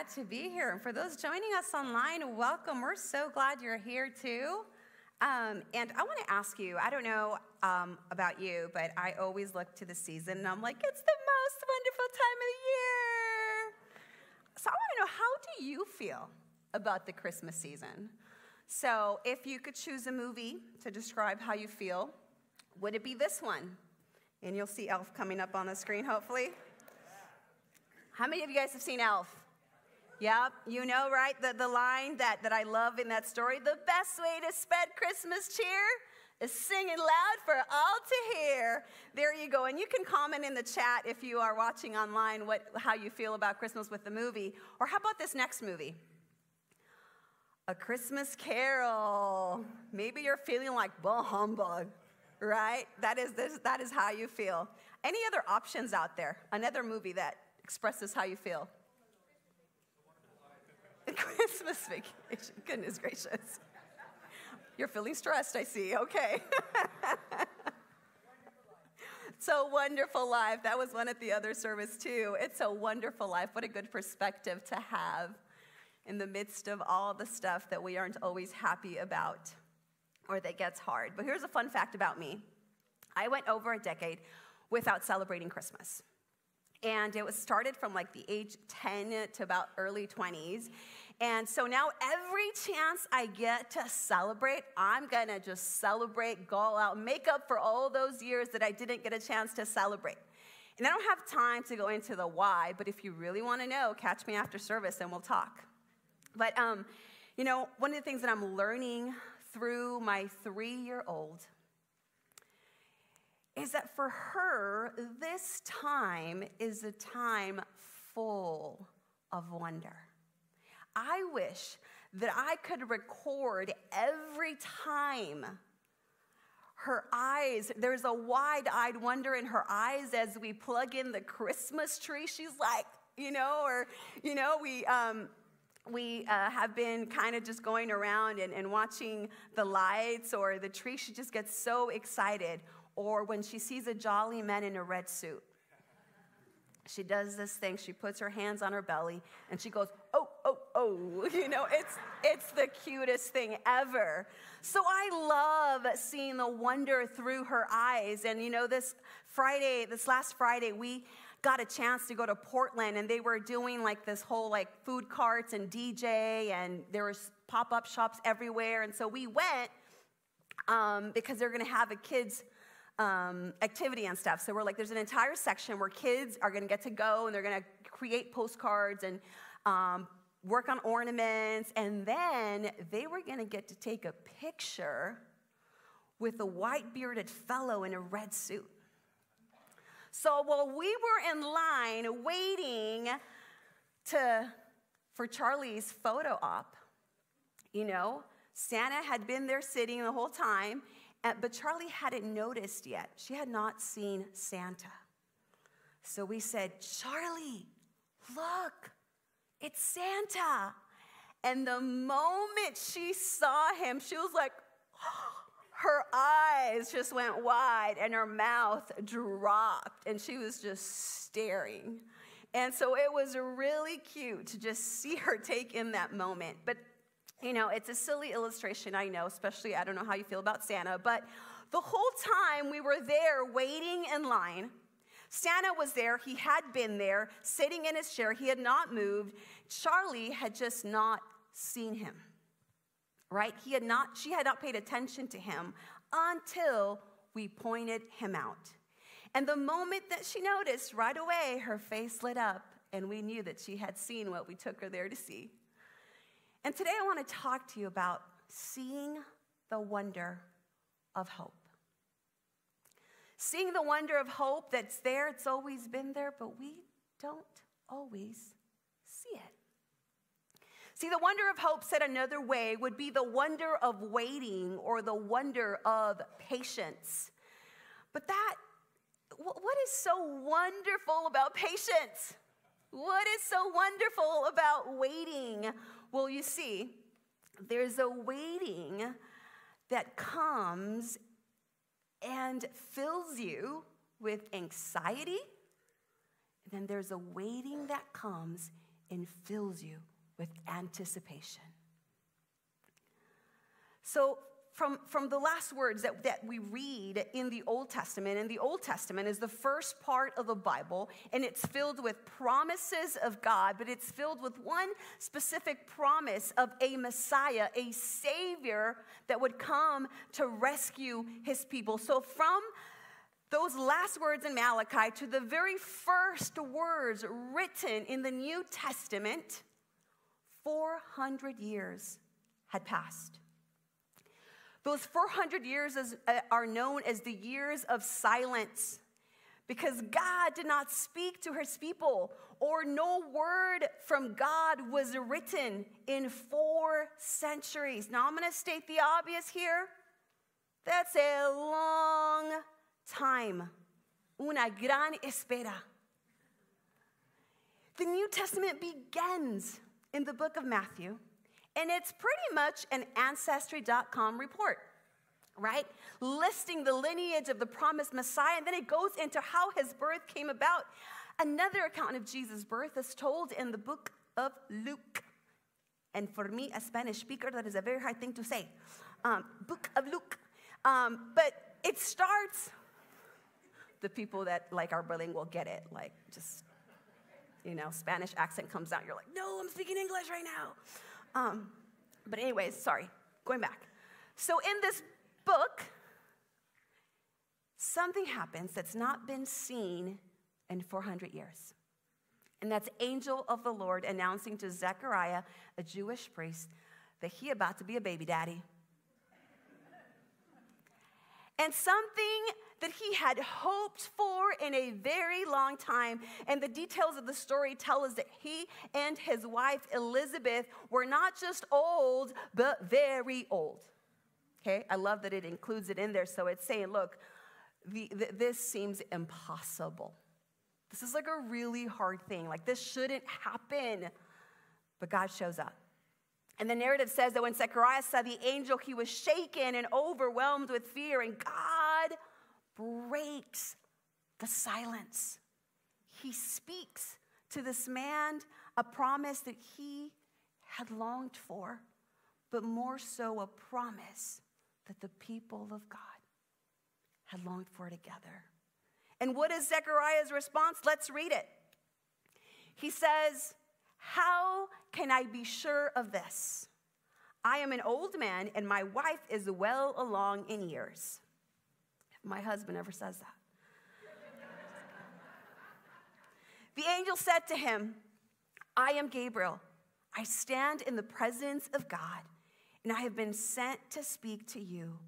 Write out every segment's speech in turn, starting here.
glad to be here. And for those joining us online, welcome. We're so glad you're here too. Um, and I want to ask you I don't know um, about you, but I always look to the season and I'm like, it's the most wonderful time of the year. So I want to know how do you feel about the Christmas season? So if you could choose a movie to describe how you feel, would it be this one? And you'll see Elf coming up on the screen, hopefully. How many of you guys have seen Elf? Yep, you know, right? The, the line that, that I love in that story the best way to spread Christmas cheer is singing loud for all to hear. There you go. And you can comment in the chat if you are watching online what, how you feel about Christmas with the movie. Or how about this next movie? A Christmas Carol. Maybe you're feeling like, bah humbug, right? That is, this, that is how you feel. Any other options out there? Another movie that expresses how you feel? Christmas vacation. Goodness gracious. You're feeling stressed, I see. Okay. A wonderful life. That was one at the other service, too. It's a wonderful life. What a good perspective to have in the midst of all the stuff that we aren't always happy about or that gets hard. But here's a fun fact about me I went over a decade without celebrating Christmas. And it was started from like the age 10 to about early 20s. And so now every chance I get to celebrate, I'm gonna just celebrate, go out, make up for all those years that I didn't get a chance to celebrate. And I don't have time to go into the why, but if you really wanna know, catch me after service and we'll talk. But, um, you know, one of the things that I'm learning through my three year old is that for her, this time is a time full of wonder. I wish that I could record every time her eyes, there's a wide eyed wonder in her eyes as we plug in the Christmas tree. She's like, you know, or, you know, we, um, we uh, have been kind of just going around and, and watching the lights or the tree. She just gets so excited or when she sees a jolly man in a red suit. She does this thing, she puts her hands on her belly and she goes, oh, oh, oh. You know, it's, it's the cutest thing ever. So I love seeing the wonder through her eyes. And you know, this Friday, this last Friday, we got a chance to go to Portland and they were doing like this whole like food carts and DJ and there was pop-up shops everywhere. And so we went um, because they're gonna have a kids um, activity and stuff. So we're like, there's an entire section where kids are going to get to go and they're going to create postcards and um, work on ornaments. And then they were going to get to take a picture with a white bearded fellow in a red suit. So while we were in line waiting to, for Charlie's photo op, you know, Santa had been there sitting the whole time Uh, but Charlie hadn't noticed yet. She had not seen Santa. So we said, Charlie, look, it's Santa. And the moment she saw him, she was like, her eyes just went wide and her mouth dropped, and she was just staring. And so it was really cute to just see her take in that moment. But you know, it's a silly illustration, I know, especially I don't know how you feel about Santa, but the whole time we were there waiting in line, Santa was there, he had been there, sitting in his chair, he had not moved. Charlie had just not seen him. Right? He had not she had not paid attention to him until we pointed him out. And the moment that she noticed, right away her face lit up and we knew that she had seen what we took her there to see. And today I want to talk to you about seeing the wonder of hope. Seeing the wonder of hope that's there, it's always been there, but we don't always see it. See, the wonder of hope, said another way, would be the wonder of waiting or the wonder of patience. But that, what is so wonderful about patience? What is so wonderful about waiting well, you see, there's a waiting that comes and fills you with anxiety. And then there's a waiting that comes and fills you with anticipation. So, from, from the last words that, that we read in the Old Testament, and the Old Testament is the first part of the Bible, and it's filled with promises of God, but it's filled with one specific promise of a Messiah, a Savior that would come to rescue his people. So, from those last words in Malachi to the very first words written in the New Testament, 400 years had passed. Those 400 years is, uh, are known as the years of silence because God did not speak to his people, or no word from God was written in four centuries. Now, I'm going to state the obvious here. That's a long time. Una gran espera. The New Testament begins in the book of Matthew and it's pretty much an Ancestry.com report, right? Listing the lineage of the promised Messiah. And then it goes into how his birth came about. Another account of Jesus' birth is told in the book of Luke. And for me, a Spanish speaker, that is a very hard thing to say. Um, book of Luke. Um, but it starts, the people that like are bilingual get it, like just, you know, Spanish accent comes out. You're like, no, I'm speaking English right now. Um, but, anyways, sorry, going back. So, in this book, something happens that's not been seen in 400 years. And that's angel of the Lord announcing to Zechariah, a Jewish priest, that he about to be a baby daddy. and something that he had hoped for in a very long time. And the details of the story tell us that he and his wife Elizabeth were not just old, but very old. Okay, I love that it includes it in there. So it's saying, look, the, the, this seems impossible. This is like a really hard thing. Like, this shouldn't happen. But God shows up. And the narrative says that when Zechariah saw the angel, he was shaken and overwhelmed with fear, and God breaks the silence. He speaks to this man a promise that he had longed for, but more so a promise that the people of God had longed for together. And what is Zechariah's response? Let's read it. He says, How can I be sure of this? I am an old man, and my wife is well along in years. My husband ever says that. the angel said to him, I am Gabriel. I stand in the presence of God, and I have been sent to speak to you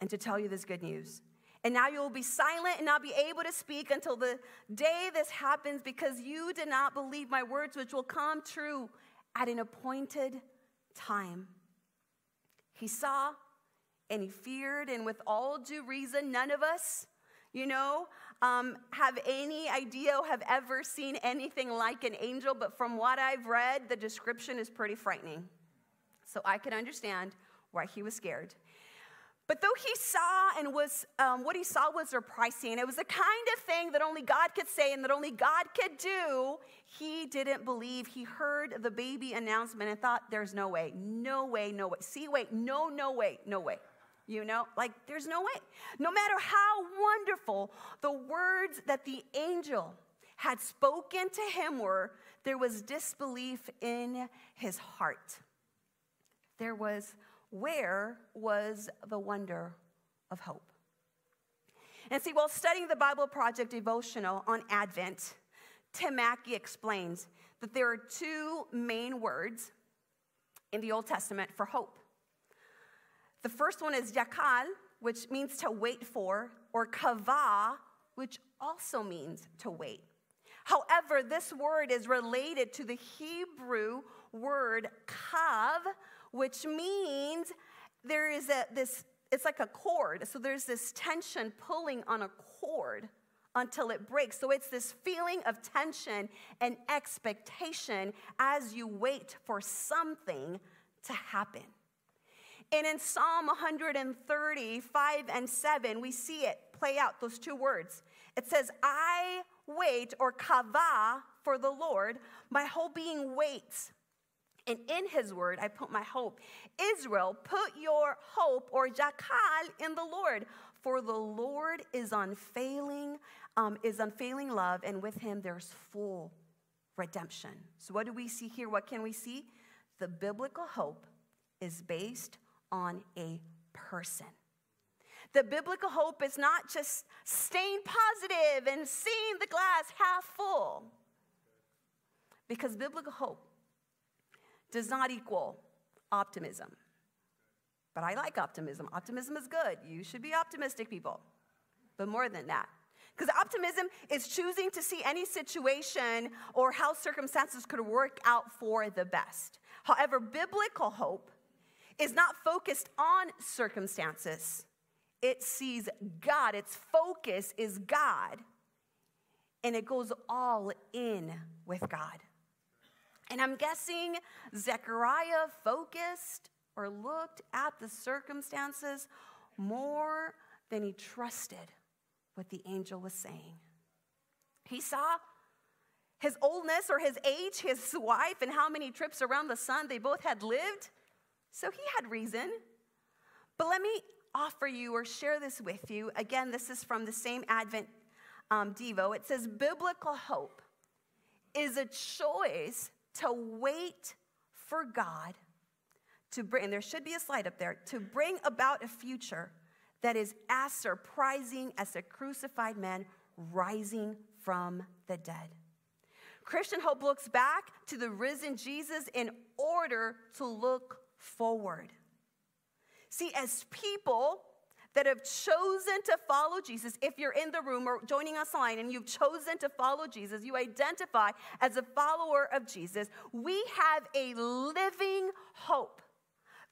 and to tell you this good news. And now you will be silent and not be able to speak until the day this happens because you did not believe my words, which will come true at an appointed time. He saw and he feared, and with all due reason, none of us, you know, um, have any idea, have ever seen anything like an angel, but from what I've read, the description is pretty frightening. So I can understand why he was scared. But though he saw and was, um, what he saw was surprising, it was the kind of thing that only God could say and that only God could do, he didn't believe. He heard the baby announcement and thought, there's no way, no way, no way. See, wait, no, no way, no way. You know, like there's no way. No matter how wonderful the words that the angel had spoken to him were, there was disbelief in his heart. There was, where was the wonder of hope? And see, while studying the Bible Project devotional on Advent, Tim Mackie explains that there are two main words in the Old Testament for hope. The first one is yakal, which means to wait for, or kava, which also means to wait. However, this word is related to the Hebrew word kav, which means there is a, this, it's like a cord. So there's this tension pulling on a cord until it breaks. So it's this feeling of tension and expectation as you wait for something to happen. And in Psalm 130, 5 and 7, we see it play out, those two words. It says, I wait, or kava for the Lord. My whole being waits. And in his word, I put my hope. Israel, put your hope or jakal in the Lord, for the Lord is unfailing, um, is unfailing love, and with him there's full redemption. So, what do we see here? What can we see? The biblical hope is based on a person. The biblical hope is not just staying positive and seeing the glass half full. Because biblical hope does not equal optimism. But I like optimism. Optimism is good. You should be optimistic, people. But more than that, because optimism is choosing to see any situation or how circumstances could work out for the best. However, biblical hope is not focused on circumstances, it sees God. Its focus is God. And it goes all in with God. And I'm guessing Zechariah focused or looked at the circumstances more than he trusted what the angel was saying. He saw his oldness or his age, his wife, and how many trips around the sun they both had lived. So he had reason. But let me offer you or share this with you. Again, this is from the same Advent um, Devo. It says, Biblical hope is a choice to wait for God to bring, and there should be a slide up there, to bring about a future that is as surprising as a crucified man rising from the dead. Christian hope looks back to the risen Jesus in order to look forward. See, as people that have chosen to follow Jesus, if you're in the room or joining us online and you've chosen to follow Jesus, you identify as a follower of Jesus, we have a living hope.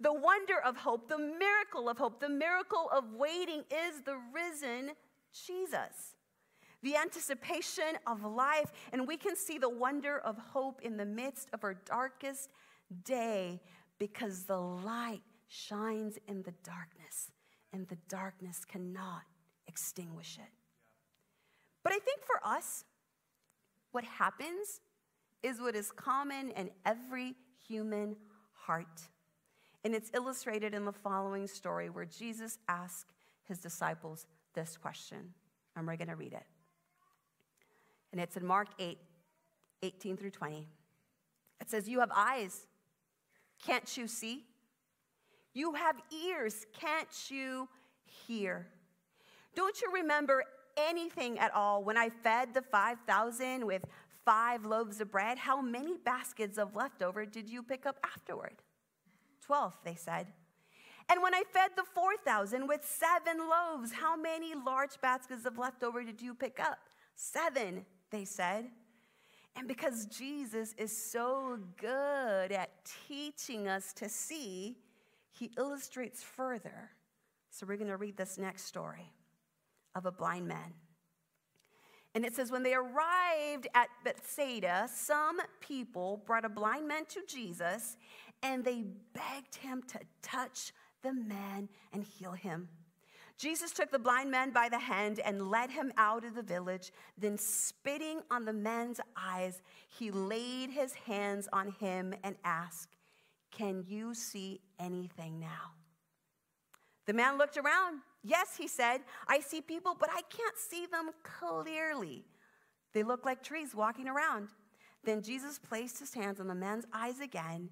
The wonder of hope, the miracle of hope, the miracle of waiting is the risen Jesus. The anticipation of life, and we can see the wonder of hope in the midst of our darkest day because the light shines in the darkness, and the darkness cannot extinguish it. But I think for us, what happens is what is common in every human heart. And it's illustrated in the following story where Jesus asked his disciples this question. And we're going to read it. And it's in Mark 8, 18 through 20. It says, You have eyes, can't you see? You have ears, can't you hear? Don't you remember anything at all when I fed the 5,000 with five loaves of bread? How many baskets of leftover did you pick up afterward? 12, they said. And when I fed the 4,000 with seven loaves, how many large baskets of leftover did you pick up? Seven, they said. And because Jesus is so good at teaching us to see, he illustrates further. So we're going to read this next story of a blind man. And it says, When they arrived at Bethsaida, some people brought a blind man to Jesus, and they begged him to touch the man and heal him. Jesus took the blind man by the hand and led him out of the village. Then, spitting on the man's eyes, he laid his hands on him and asked, Can you see anything now? The man looked around. Yes, he said, I see people, but I can't see them clearly. They look like trees walking around. Then Jesus placed his hands on the man's eyes again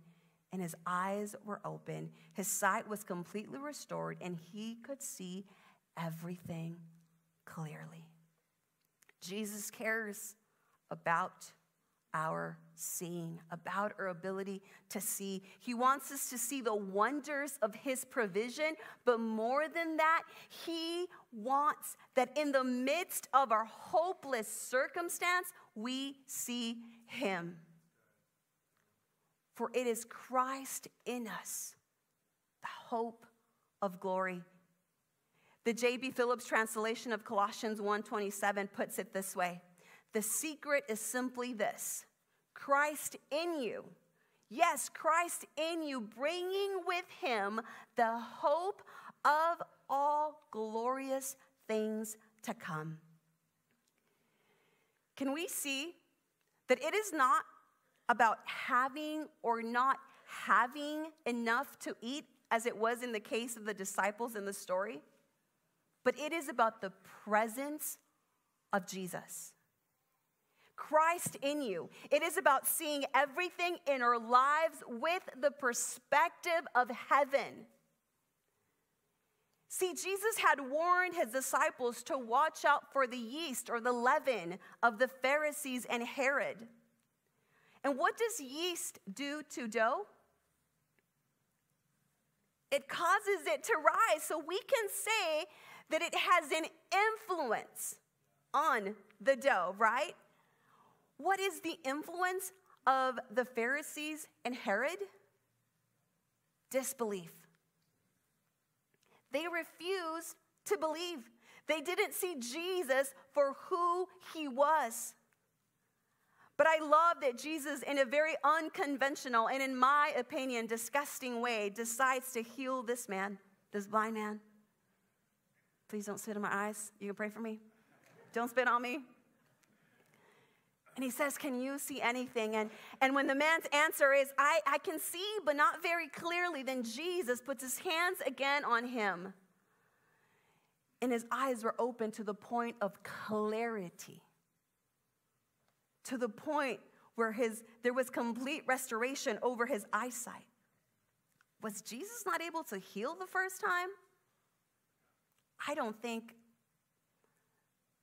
and his eyes were open. His sight was completely restored, and he could see everything clearly. Jesus cares about our seeing, about our ability to see. He wants us to see the wonders of His provision, but more than that, He wants that in the midst of our hopeless circumstance, we see Him for it is Christ in us, the hope of glory. The J.B. Phillips translation of Colossians 1:27 puts it this way: The secret is simply this: Christ in you. Yes, Christ in you, bringing with him the hope of all glorious things to come. can we see that it is not about having or not having enough to eat, as it was in the case of the disciples in the story, but it is about the presence of Jesus. Christ in you. It is about seeing everything in our lives with the perspective of heaven. See, Jesus had warned his disciples to watch out for the yeast or the leaven of the Pharisees and Herod. And what does yeast do to dough? It causes it to rise. So we can say that it has an influence on the dough, right? What is the influence of the Pharisees and Herod? Disbelief. They refused to believe. They didn't see Jesus for who he was. But I love that Jesus, in a very unconventional and, in my opinion, disgusting way, decides to heal this man, this blind man. Please don't spit in my eyes. You can pray for me. Don't spit on me. And he says, Can you see anything? And, and when the man's answer is, I, I can see, but not very clearly, then Jesus puts his hands again on him. And his eyes were open to the point of clarity, to the point where his, there was complete restoration over his eyesight. Was Jesus not able to heal the first time? I don't think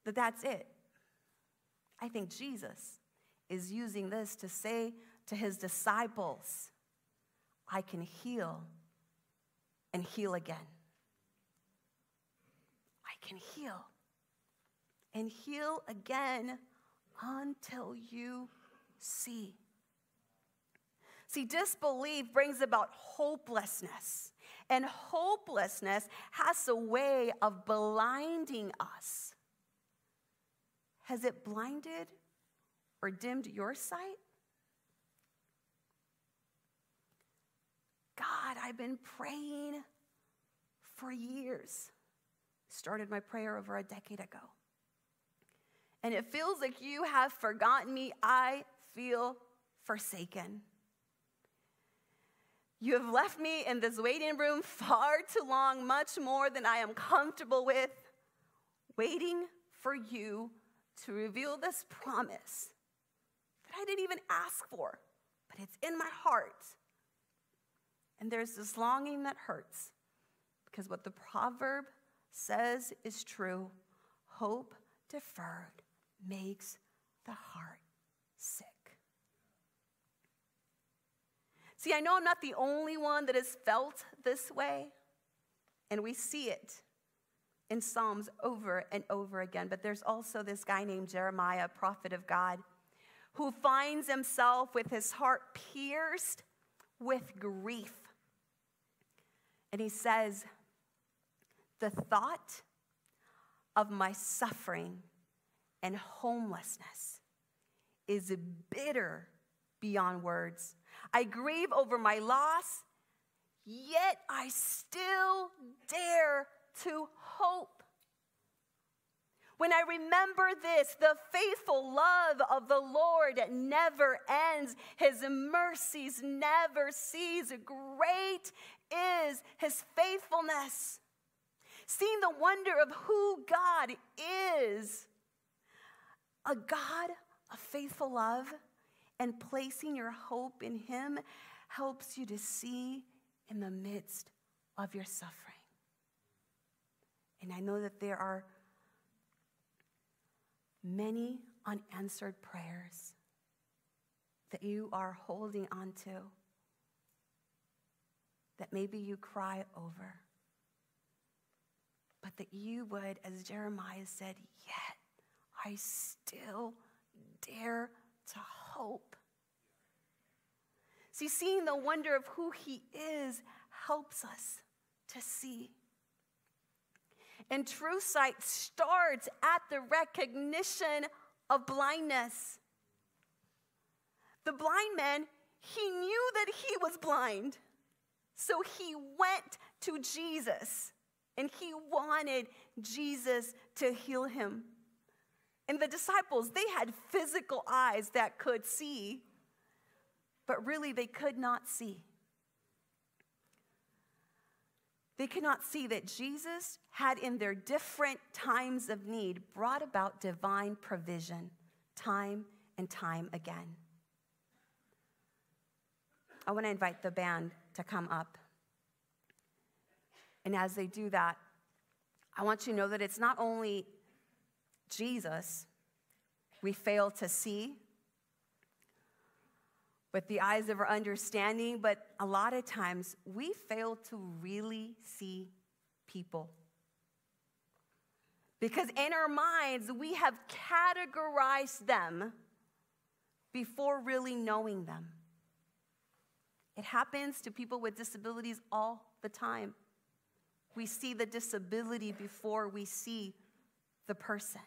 that that's it. I think Jesus is using this to say to his disciples, I can heal and heal again. I can heal and heal again until you see. See, disbelief brings about hopelessness, and hopelessness has a way of blinding us has it blinded or dimmed your sight? God, I've been praying for years. Started my prayer over a decade ago. And it feels like you have forgotten me. I feel forsaken. You have left me in this waiting room far too long, much more than I am comfortable with, waiting for you to reveal this promise that I didn't even ask for, but it's in my heart. And there's this longing that hurts because what the proverb says is true hope deferred makes the heart sick. See, I know I'm not the only one that has felt this way, and we see it in Psalms over and over again. But there's also this guy named Jeremiah, prophet of God, who finds himself with his heart pierced with grief. And he says, The thought of my suffering and homelessness is bitter beyond words. I grieve over my loss, yet I still dare to hope. When I remember this, the faithful love of the Lord never ends. His mercies never cease. Great is his faithfulness. Seeing the wonder of who God is a God of faithful love and placing your hope in him helps you to see in the midst of your suffering. And I know that there are many unanswered prayers that you are holding on to, that maybe you cry over, but that you would, as Jeremiah said, yet I still dare to hope. See, seeing the wonder of who he is helps us to see and true sight starts at the recognition of blindness. The blind man, he knew that he was blind. So he went to Jesus and he wanted Jesus to heal him. And the disciples, they had physical eyes that could see, but really they could not see. They could not see that Jesus had, in their different times of need, brought about divine provision time and time again. I want to invite the band to come up. And as they do that, I want you to know that it's not only Jesus we fail to see with the eyes of our understanding, but a lot of times we fail to really see people. Because in our minds, we have categorized them before really knowing them. It happens to people with disabilities all the time. We see the disability before we see the person.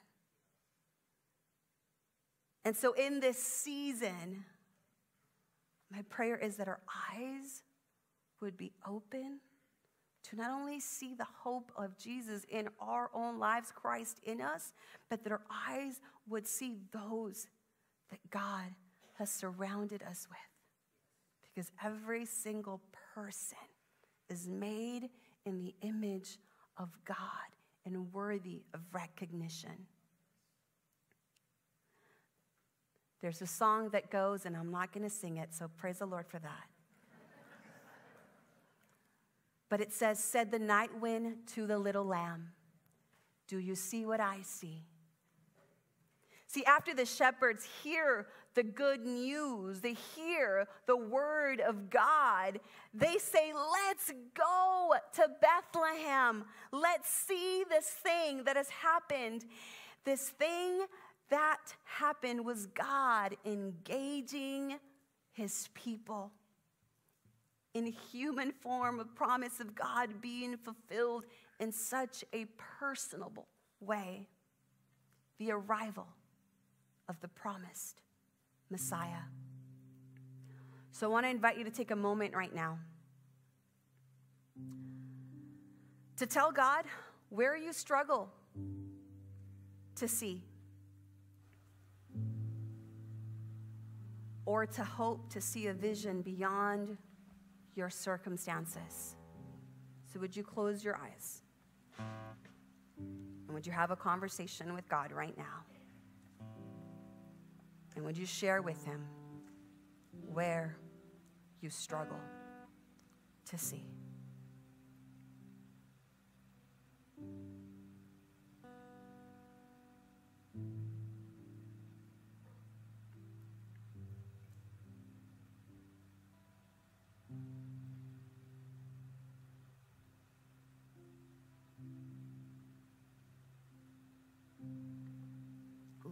And so, in this season, my prayer is that our eyes would be open to not only see the hope of Jesus in our own lives, Christ in us, but that our eyes would see those that God has surrounded us with. Because every single person is made in the image of God and worthy of recognition. There's a song that goes, and I'm not going to sing it, so praise the Lord for that. But it says, Said the night wind to the little lamb, Do you see what I see? See, after the shepherds hear the good news, they hear the word of God, they say, Let's go to Bethlehem. Let's see this thing that has happened. This thing that happened was God engaging his people in human form, a promise of God being fulfilled in such a personable way. The arrival of the promised Messiah. So I want to invite you to take a moment right now to tell God where you struggle to see, or to hope to see a vision beyond your circumstances. So, would you close your eyes? And would you have a conversation with God right now? And would you share with Him where you struggle to see?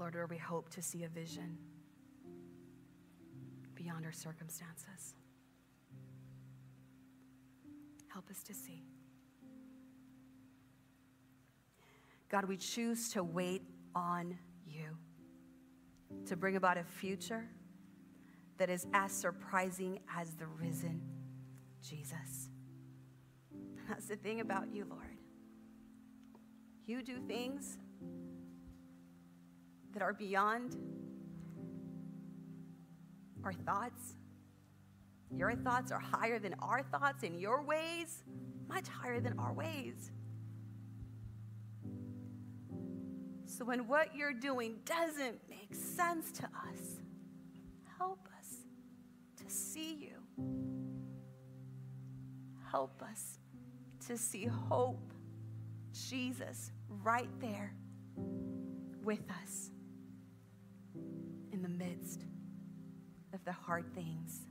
Lord, where we hope to see a vision beyond our circumstances. Help us to see. God, we choose to wait on you to bring about a future that is as surprising as the risen Jesus. That's the thing about you, Lord. You do things that are beyond our thoughts. Your thoughts are higher than our thoughts, and your ways much higher than our ways. So, when what you're doing doesn't make sense to us, help us to see you. Help us to see hope, Jesus, right there with us in the midst of the hard things.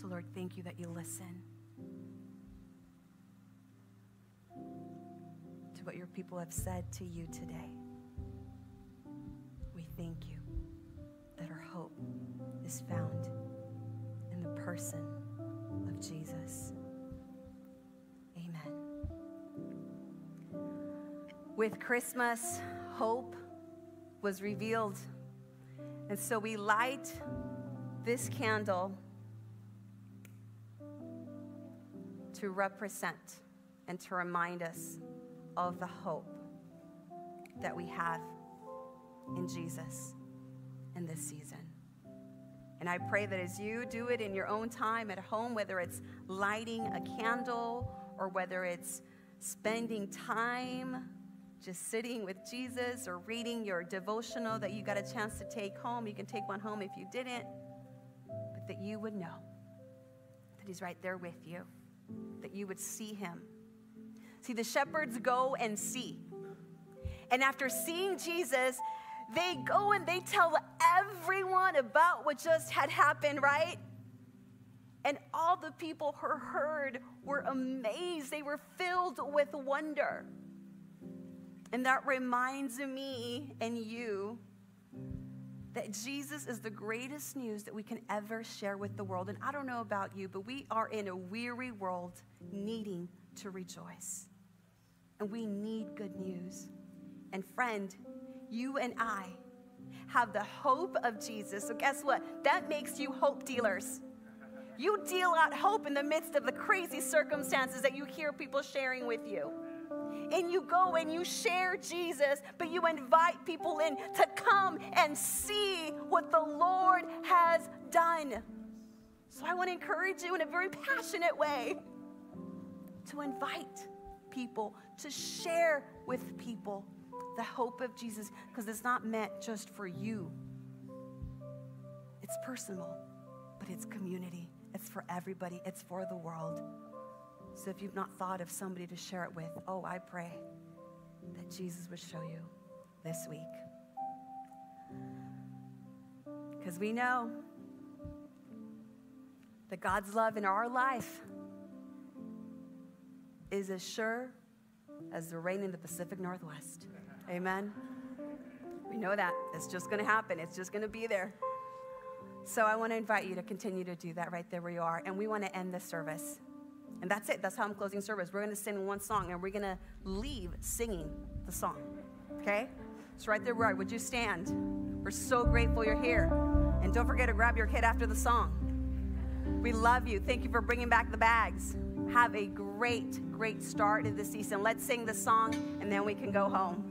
So, Lord, thank you that you listen to what your people have said to you today. We thank you that our hope is found in the person of Jesus. With Christmas, hope was revealed. And so we light this candle to represent and to remind us of the hope that we have in Jesus in this season. And I pray that as you do it in your own time at home, whether it's lighting a candle or whether it's spending time just sitting with Jesus or reading your devotional that you got a chance to take home, you can take one home if you didn't, but that you would know that He's right there with you, that you would see Him. See, the shepherds go and see. And after seeing Jesus, they go and they tell everyone about what just had happened, right? And all the people who heard were amazed. They were filled with wonder. And that reminds me and you that Jesus is the greatest news that we can ever share with the world. And I don't know about you, but we are in a weary world needing to rejoice. And we need good news. And friend, you and I have the hope of Jesus. So, guess what? That makes you hope dealers. You deal out hope in the midst of the crazy circumstances that you hear people sharing with you. And you go and you share Jesus, but you invite people in to come and see what the Lord has done. So I want to encourage you in a very passionate way to invite people, to share with people the hope of Jesus because it's not meant just for you. It's personal, but it's community. It's for everybody, it's for the world. So if you've not thought of somebody to share it with, oh, I pray that Jesus would show you this week. Because we know that God's love in our life is as sure as the rain in the Pacific Northwest. Amen. We know that. It's just going to happen, it's just going to be there. So I want to invite you to continue to do that right there where you are. And we want to end this service. And that's it. That's how I'm closing service. We're going to sing one song and we're going to leave singing the song. Okay? So right there where would you stand? We're so grateful you're here. And don't forget to grab your kid after the song. We love you. Thank you for bringing back the bags. Have a great, great start of the season. Let's sing the song and then we can go home.